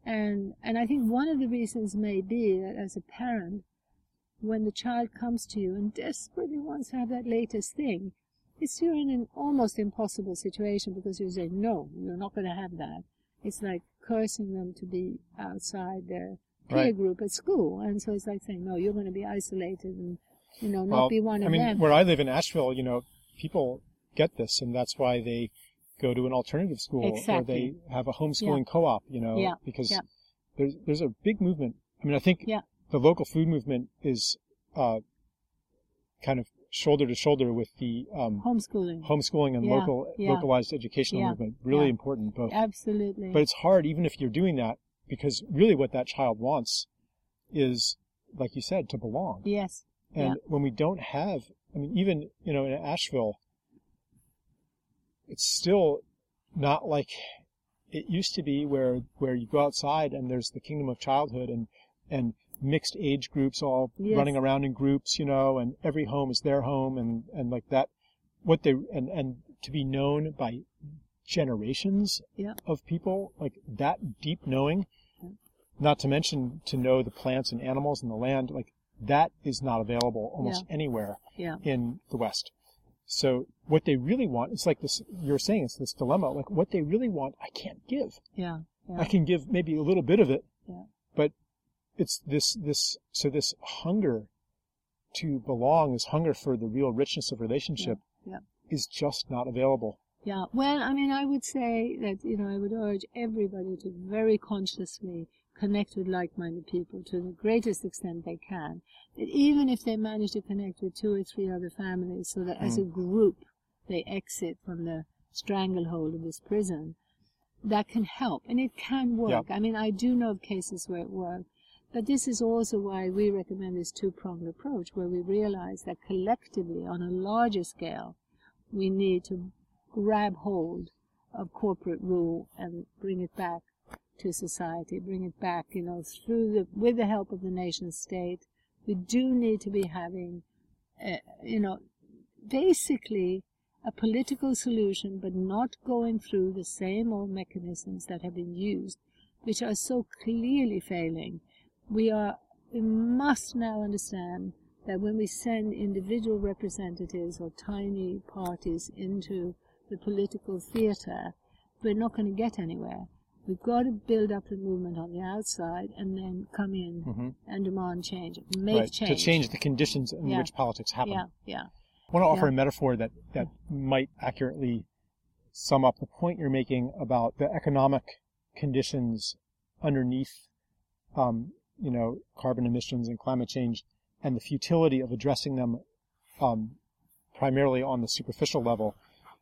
And, and I think one of the reasons may be that as a parent, when the child comes to you and desperately wants to have that latest thing, it's you're in an almost impossible situation because you say, no, you're not going to have that. It's like cursing them to be outside their peer Right. group at school. And so it's like saying, no, you're going to be isolated and, you know, not Well, be one I of mean, them. where I live in Asheville, you know, people get this, and that's why they go to an alternative school or they have a homeschooling co-op, you know, Yeah, because yeah. there's there's a big movement. I mean, I think Yeah. the local food movement is uh, kind of shoulder to shoulder with the um, Homeschooling. homeschooling and Yeah, local yeah. localized educational Yeah, movement. Really yeah. important both. Absolutely. But it's hard even if you're doing that because really what that child wants is, like you said, to belong. yes. And Yeah. when we don't have, I mean, even, you know, in Asheville, it's still not like it used to be where, where you go outside and there's the kingdom of childhood and, and mixed age groups all Yes. running around in groups, you know, and every home is their home and, and like that, what they, and, and to be known by generations Yeah. of people, like that deep knowing, not to mention to know the plants and animals and the land, like that is not available almost anywhere Yeah. in the West. So what they really want, it's like this, you're saying, it's this dilemma, like what they really want, I can't give. Yeah. Yeah. I can give maybe a little bit of it, Yeah. but it's this, this, so this hunger to belong, this hunger for the real richness of relationship Yeah. is just not available. Yeah, well, I mean, I would say that, you know, I would urge everybody to very consciously connect with like-minded people to the greatest extent they can. That even if they manage to connect with two or three other families so that as a mm. group they exit from the stranglehold of this prison, that can help. And it can work. I mean, I do know of cases where it worked. But this is also why we recommend this two-pronged approach, where we realize that collectively, on a larger scale, we need to grab hold of corporate rule and bring it back to society, bring it back, you know, through the, with the help of the nation state. We do need to be having, uh, you know, basically a political solution, but not going through the same old mechanisms that have been used, which are so clearly failing. we are we must now understand that when we send individual representatives or tiny parties into the political theater, we're not going to get anywhere. We've got to build up the movement on the outside and then come in Mm-hmm. and demand change, make right, change. to change the conditions in Yeah. which politics happen. Yeah, yeah. I want to offer Yeah. a metaphor that, that might accurately sum up the point you're making about the economic conditions underneath, um, you know, carbon emissions and climate change and the futility of addressing them, um, primarily on the superficial level.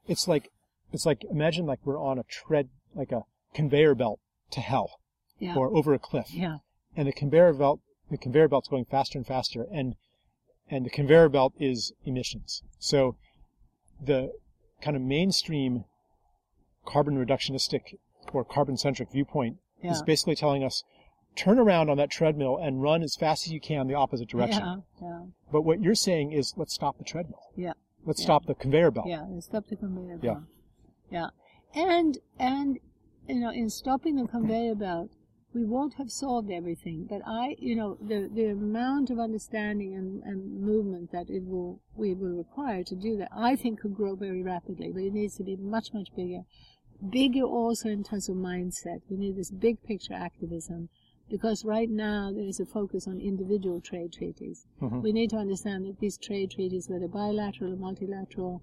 It's like, it's like, imagine like we're on a tread, like a conveyor belt to hell Yeah. or over a cliff yeah. and the conveyor belt the conveyor belt's going faster and faster and and the conveyor belt is emissions so the kind of mainstream carbon reductionistic or carbon centric viewpoint Yeah. is basically telling us turn around on that treadmill and run as fast as you can the opposite direction Yeah. Yeah. but what you're saying is let's stop the treadmill Yeah. let's Yeah. stop the conveyor belt Yeah, and stop the conveyor Yeah. belt. Yeah. And and you know, in stopping the conveyor belt, we won't have solved everything. But I you know, the the amount of understanding and, and movement that it will we will require to do that, I think could grow very rapidly. But it needs to be much, much bigger. Bigger also in terms of mindset. We need this big picture activism. Because right now there is a focus on individual trade treaties. Mhm. We need to understand that these trade treaties, whether bilateral or multilateral,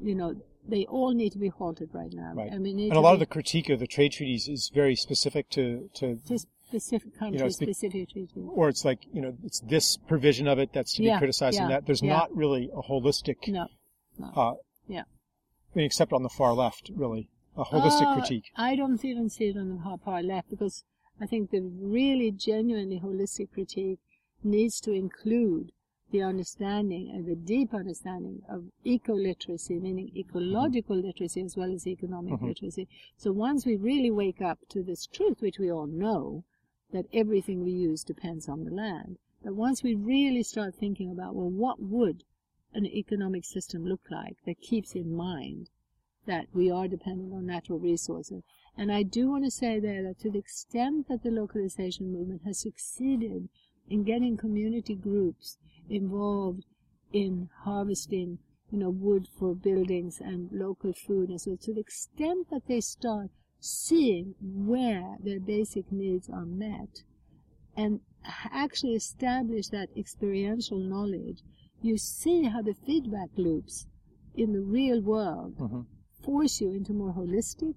you know, they all need to be halted right now. Right. And and a lot of the critique of the trade treaties is very specific to, to to specific country it's the- specific treaties. or it's like you know it's this provision of it that's to be Yeah, criticized and that there's yeah. not really a holistic No. uh, Yeah. I mean, except on the far left, really, a holistic Uh, critique. I don't even see it on the far left because I think the really genuinely holistic critique needs to include the understanding and the deep understanding of eco-literacy, meaning ecological literacy as well as economic Mhm. literacy. So once we really wake up to this truth, which we all know, that everything we use depends on the land, but once we really start thinking about, well, what would an economic system look like that keeps in mind that we are dependent on natural resources. And I do want to say there that to the extent that the localization movement has succeeded in getting community groups involved in harvesting, you know, wood for buildings and local food, and so to the extent that they start seeing where their basic needs are met and actually establish that experiential knowledge, you see how the feedback loops in the real world Mhm. force you into more holistic,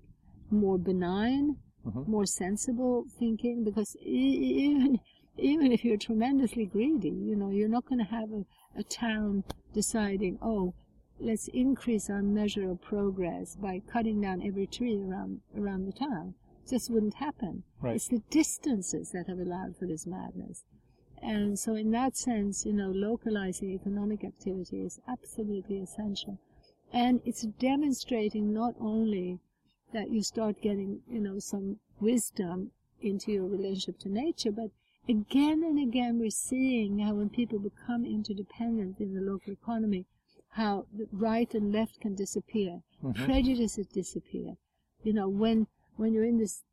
more benign, Mhm. more sensible thinking. Because even even if you're tremendously greedy, you know, you're not going to have a, a town deciding, oh, let's increase our measure of progress by cutting down every tree around around the town. Just wouldn't happen. Right. It's the distances that have allowed for this madness. And so in that sense, you know, localizing economic activity is absolutely essential. And it's demonstrating not only that you start getting, you know, some wisdom into your relationship to nature, but again and again we're seeing how when people become interdependent in the local economy, how the right and left can disappear, Mhm. prejudices disappear. You know, when when you're in this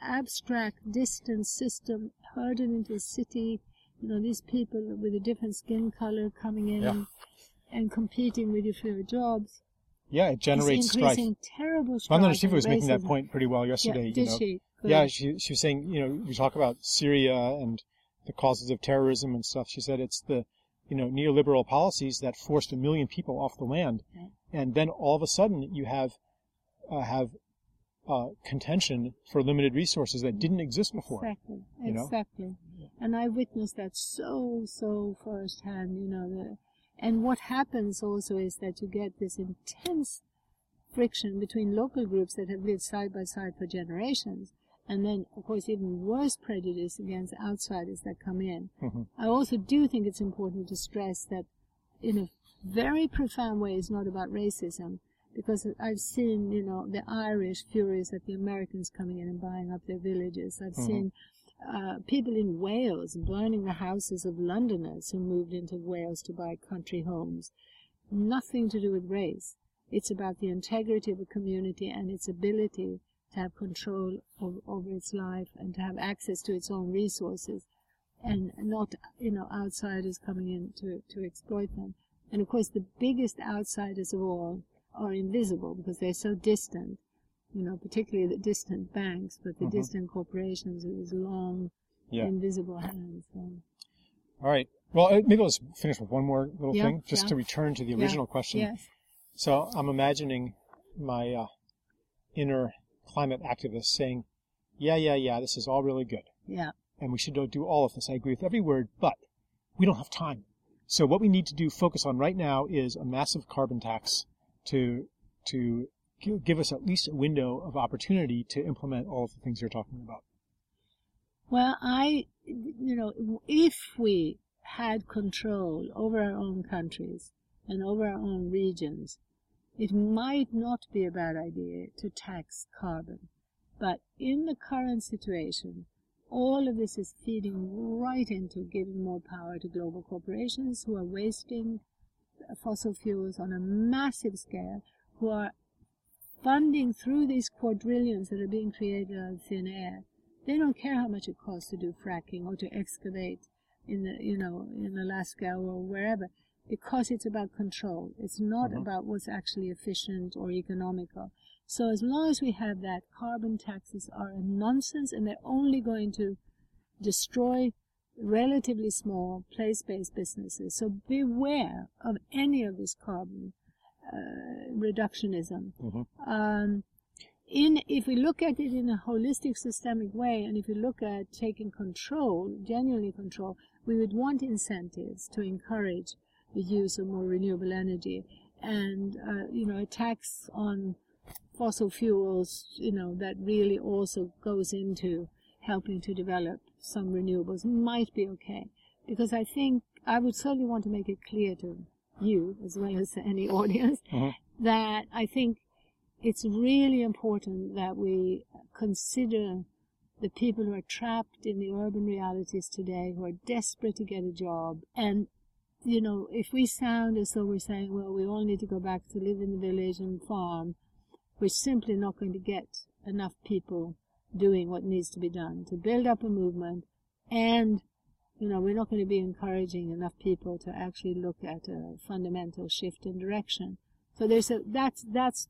abstract, distant system, herded into a city, you know, these people with a different skin color coming in Yeah. and competing with you for your jobs. Yeah, it generates it's strife. increasing terrible strife. Vandana Shiva was making that point pretty well yesterday. Yeah, you did know, she? Yeah, she she was saying, you know, we talk about Syria and the causes of terrorism and stuff. She said it's the, you know, neoliberal policies that forced a million people off the land, Yeah. and then all of a sudden you have uh, have uh, contention for limited resources that didn't exist before. Exactly. you know? Exactly. And I witnessed that so, so firsthand, you know. The, and what happens also is that you get this intense friction between local groups that have lived side by side for generations, and then, of course, even worse prejudice against outsiders that come in. Mhm. I also do think it's important to stress that, in a very profound way, it's not about racism, because I've seen, you know, the Irish furious at the Americans coming in and buying up their villages. I've Mhm. seen uh, people in Wales burning the houses of Londoners who moved into Wales to buy country homes. Nothing to do with race. It's about the integrity of a community and its ability to have control over, over its life and to have access to its own resources. and not, you know, outsiders coming in to, to exploit them. And of course, the biggest outsiders of all are invisible because they're so distant, you know, particularly the distant banks, but the Mhm. distant corporations with these long, Yeah. invisible hands. So. All right. Well, uh, maybe let's finish with one more little Yeah, thing, just yeah. to return to the original question. Yes. So I'm imagining my uh, inner climate activists saying, "Yeah, yeah, yeah, this is all really good, Yeah. and we should do all of this. I agree with every word, but we don't have time. So what we need to do, focus on right now, is a massive carbon tax to to give us at least a window of opportunity to implement all of the things you're talking about." Well, I, you know, if we had control over our own countries and over our own regions, it might not be a bad idea to tax carbon. But in the current situation, all of this is feeding right into giving more power to global corporations who are wasting fossil fuels on a massive scale, who are funding through these quadrillions that are being created out of thin air. They don't care how much it costs to do fracking or to excavate in the, you know, in Alaska or wherever, because it's about control. It's not Mhm. about what's actually efficient or economical. So as long as we have that, carbon taxes are a nonsense and they're only going to destroy relatively small place-based businesses. So beware of any of this carbon uh, reductionism. Mhm. Um, in if we look at it in a holistic, systemic way, and if we look at taking control, genuinely control, we would want incentives to encourage the use of more renewable energy, and uh, you know, a tax on fossil fuels, you know, that really also goes into helping to develop some renewables might be okay, because I think I would certainly want to make it clear to you as well as any audience Mhm. that I think it's really important that we consider the people who are trapped in the urban realities today, who are desperate to get a job. And, you know, if we sound as though we're saying, well, we all need to go back to live in the village and farm, we're simply not going to get enough people doing what needs to be done to build up a movement and you know, we're not going to be encouraging enough people to actually look at a fundamental shift in direction. So there's a, that's, that's,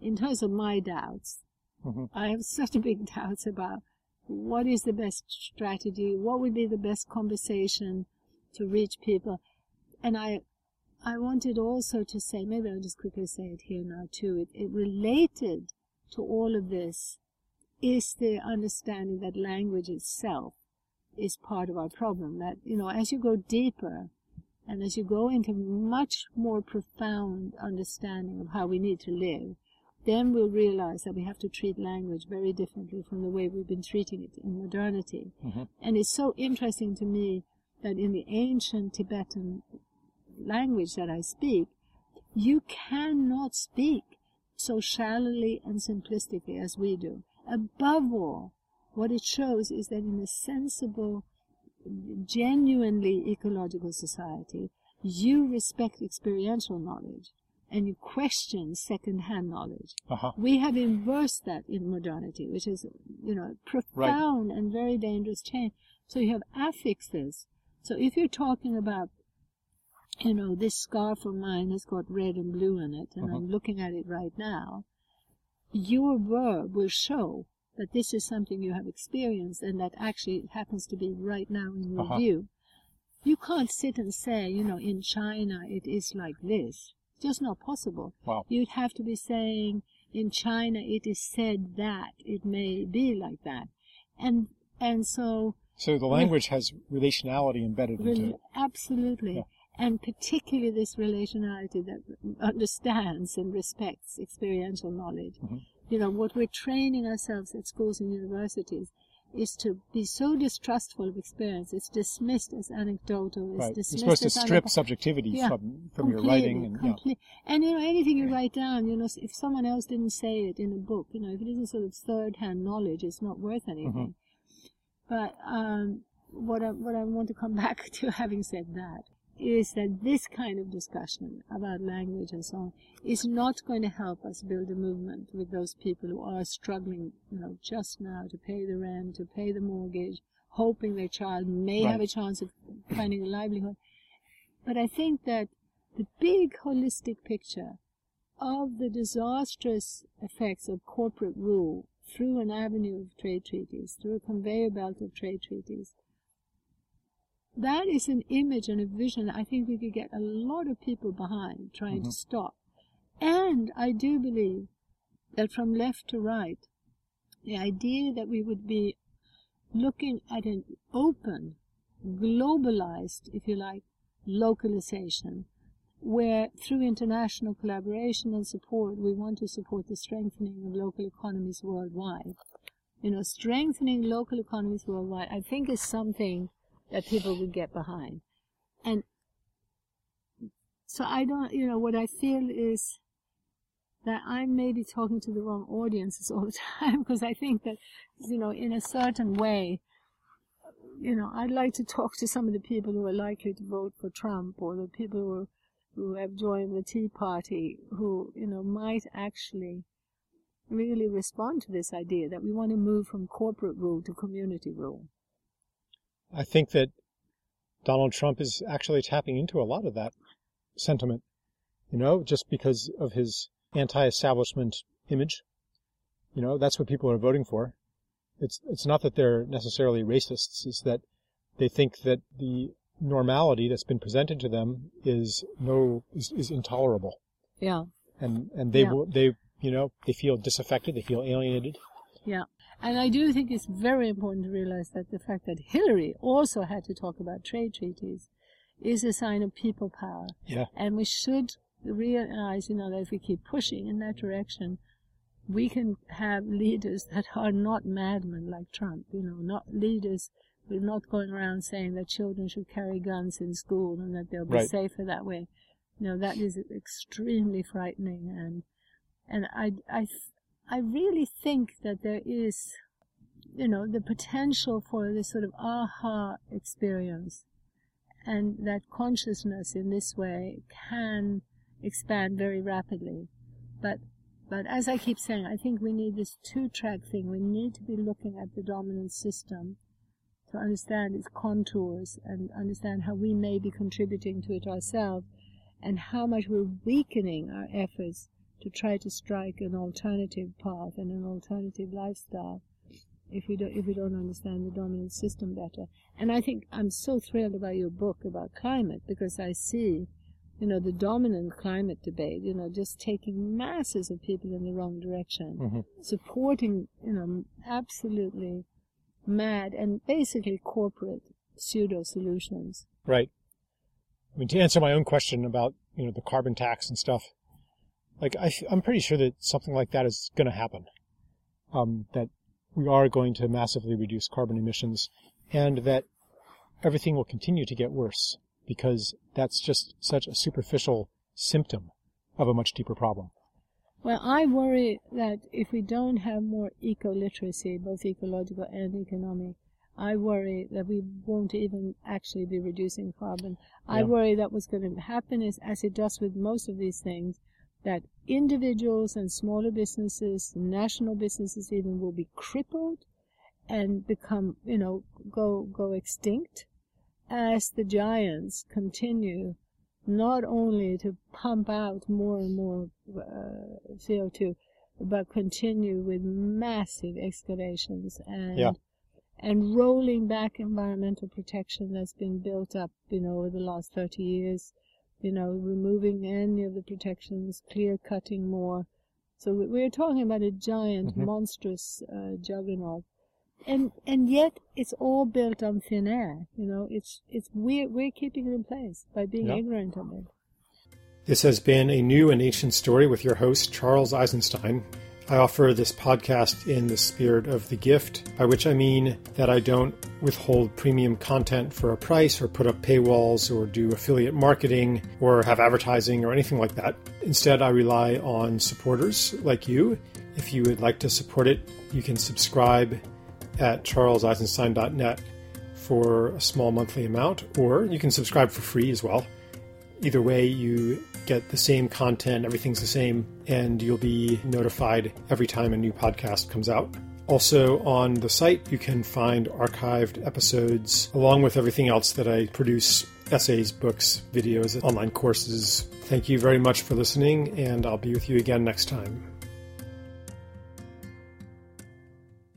in terms of my doubts, Mhm. I have such a big doubts about what is the best strategy, what would be the best conversation to reach people. And I, I wanted also to say, maybe I'll just quickly say it here now too, it, it related to all of this is the understanding that language itself is part of our problem. That, you know, as you go deeper and as you go into much more profound understanding of how we need to live, then we'll realize that we have to treat language very differently from the way we've been treating it in modernity. Mhm. And it's so interesting to me that in the ancient Tibetan language that I speak, you cannot speak so shallowly and simplistically as we do. Above all, what it shows is that in a sensible, genuinely ecological society, you respect experiential knowledge and you question second-hand knowledge. Uh-huh. We have inversed that in modernity, which is, you know, profound and very dangerous change. So you have affixes. So if you're talking about, you know, this scarf of mine has got red and blue in it, and Uh-huh. I'm looking at it right now, your verb will show that this is something you have experienced and that actually it happens to be right now in your Uh-huh. view. You can't sit and say, you know, in China it is like this. It's just not possible. Wow. You'd have to be saying, in China it is said that it may be like that. And, and so, So the language has relationality embedded into it. absolutely. Yeah. And particularly this relationality that understands and respects experiential knowledge. Mhm. You know, what we're training ourselves at schools and universities is to be so distrustful of experience. It's dismissed as anecdotal. It's Right. You're dismissed supposed to strip subjectivity Yeah, from from your writing and yeah. complete. And you know, anything you write down, you know, if someone else didn't say it in a book, you know, if it isn't sort of third-hand knowledge, it's not worth anything. But um, what I what I want to come back to, having said that, is that this kind of discussion about language and so on is not going to help us build a movement with those people who are struggling, you know, just now to pay the rent, to pay the mortgage, hoping their child may Right. have a chance of finding a livelihood. But I think that the big holistic picture of the disastrous effects of corporate rule through an avenue of trade treaties, through a conveyor belt of trade treaties, that is an image and a vision I think we could get a lot of people behind trying to Mhm. stop. And I do believe that from left to right, the idea that we would be looking at an open, globalized, if you like, localization, where through international collaboration and support, we want to support the strengthening of local economies worldwide. You know, strengthening local economies worldwide, I think is something that people would get behind. And so I don't, you know, what I feel is that I'm maybe talking to the wrong audiences all the time because I think that, you know, in a certain way, you know, I'd like to talk to some of the people who are likely to vote for Trump or the people who who have joined the Tea Party who, you know, might actually really respond to this idea that we want to move from corporate rule to community rule. I think that Donald Trump is actually tapping into a lot of that sentiment, you know, just because of his anti-establishment image. You know, that's what people are voting for. It's it's not that they're necessarily racists, it's that they think that the normality that's been presented to them is no is, is intolerable. Yeah. And and they Yeah. will they you know, they feel disaffected, they feel alienated. Yeah. And I do think it's very important to realize that the fact that Hillary also had to talk about trade treaties is a sign of people power. Yeah. And we should realize, you know, that if we keep pushing in that direction, we can have leaders that are not madmen like Trump, you know, not leaders who are not going around saying that children should carry guns in school and that they'll be Right. safer that way. You know, that is extremely frightening and and I, I, I really think that there is, you know, the potential for this sort of aha experience and that consciousness in this way can expand very rapidly. But, but as I keep saying, I think we need this two track thing. We need to be looking at the dominant system to understand its contours and understand how we may be contributing to it ourselves and how much we're weakening our efforts to try to strike an alternative path and an alternative lifestyle if we don't if we don't understand the dominant system better. And I think I'm so thrilled about your book about climate because I see, you know, the dominant climate debate, you know, just taking masses of people in the wrong direction, Mhm. supporting, you know, absolutely mad and basically corporate pseudo solutions. Right. I mean, to answer my own question about, you know, the carbon tax and stuff, like, I, am pretty sure that something like that is going to happen. Um, that we are going to massively reduce carbon emissions and that everything will continue to get worse because that's just such a superficial symptom of a much deeper problem. Well, I worry that if we don't have more eco-literacy, both ecological and economic, I worry that we won't even actually be reducing carbon. I worry that what's going to happen is, as it does with most of these things, that individuals and smaller businesses, national businesses even, will be crippled and become, you know, go go extinct as the giants continue not only to pump out more and more uh, CO2, but continue with massive excavations and Yeah. and rolling back environmental protection that's been built up, you know, over the last 30 years, you know, removing any of the protections, clear cutting more. So we- we're talking about a giant, Mhm. monstrous uh, juggernaut. And and yet it's all built on thin air, you know. It's it's we're we're keeping it in place by being Yeah. ignorant of it. This has been a new and ancient story with your host, Charles Eisenstein. I offer this podcast in the spirit of the gift, by which I mean that I don't withhold premium content for a price or put up paywalls or do affiliate marketing or have advertising or anything like that. Instead, I rely on supporters like you. If you would like to support it, you can subscribe at charleseisenstein.net for a small monthly amount, or you can subscribe for free as well. Either way, you get the same content, everything's the same, and you'll be notified every time a new podcast comes out. Also, on the site, you can find archived episodes along with everything else that I produce essays, books, videos, online courses. Thank you very much for listening, and I'll be with you again next time.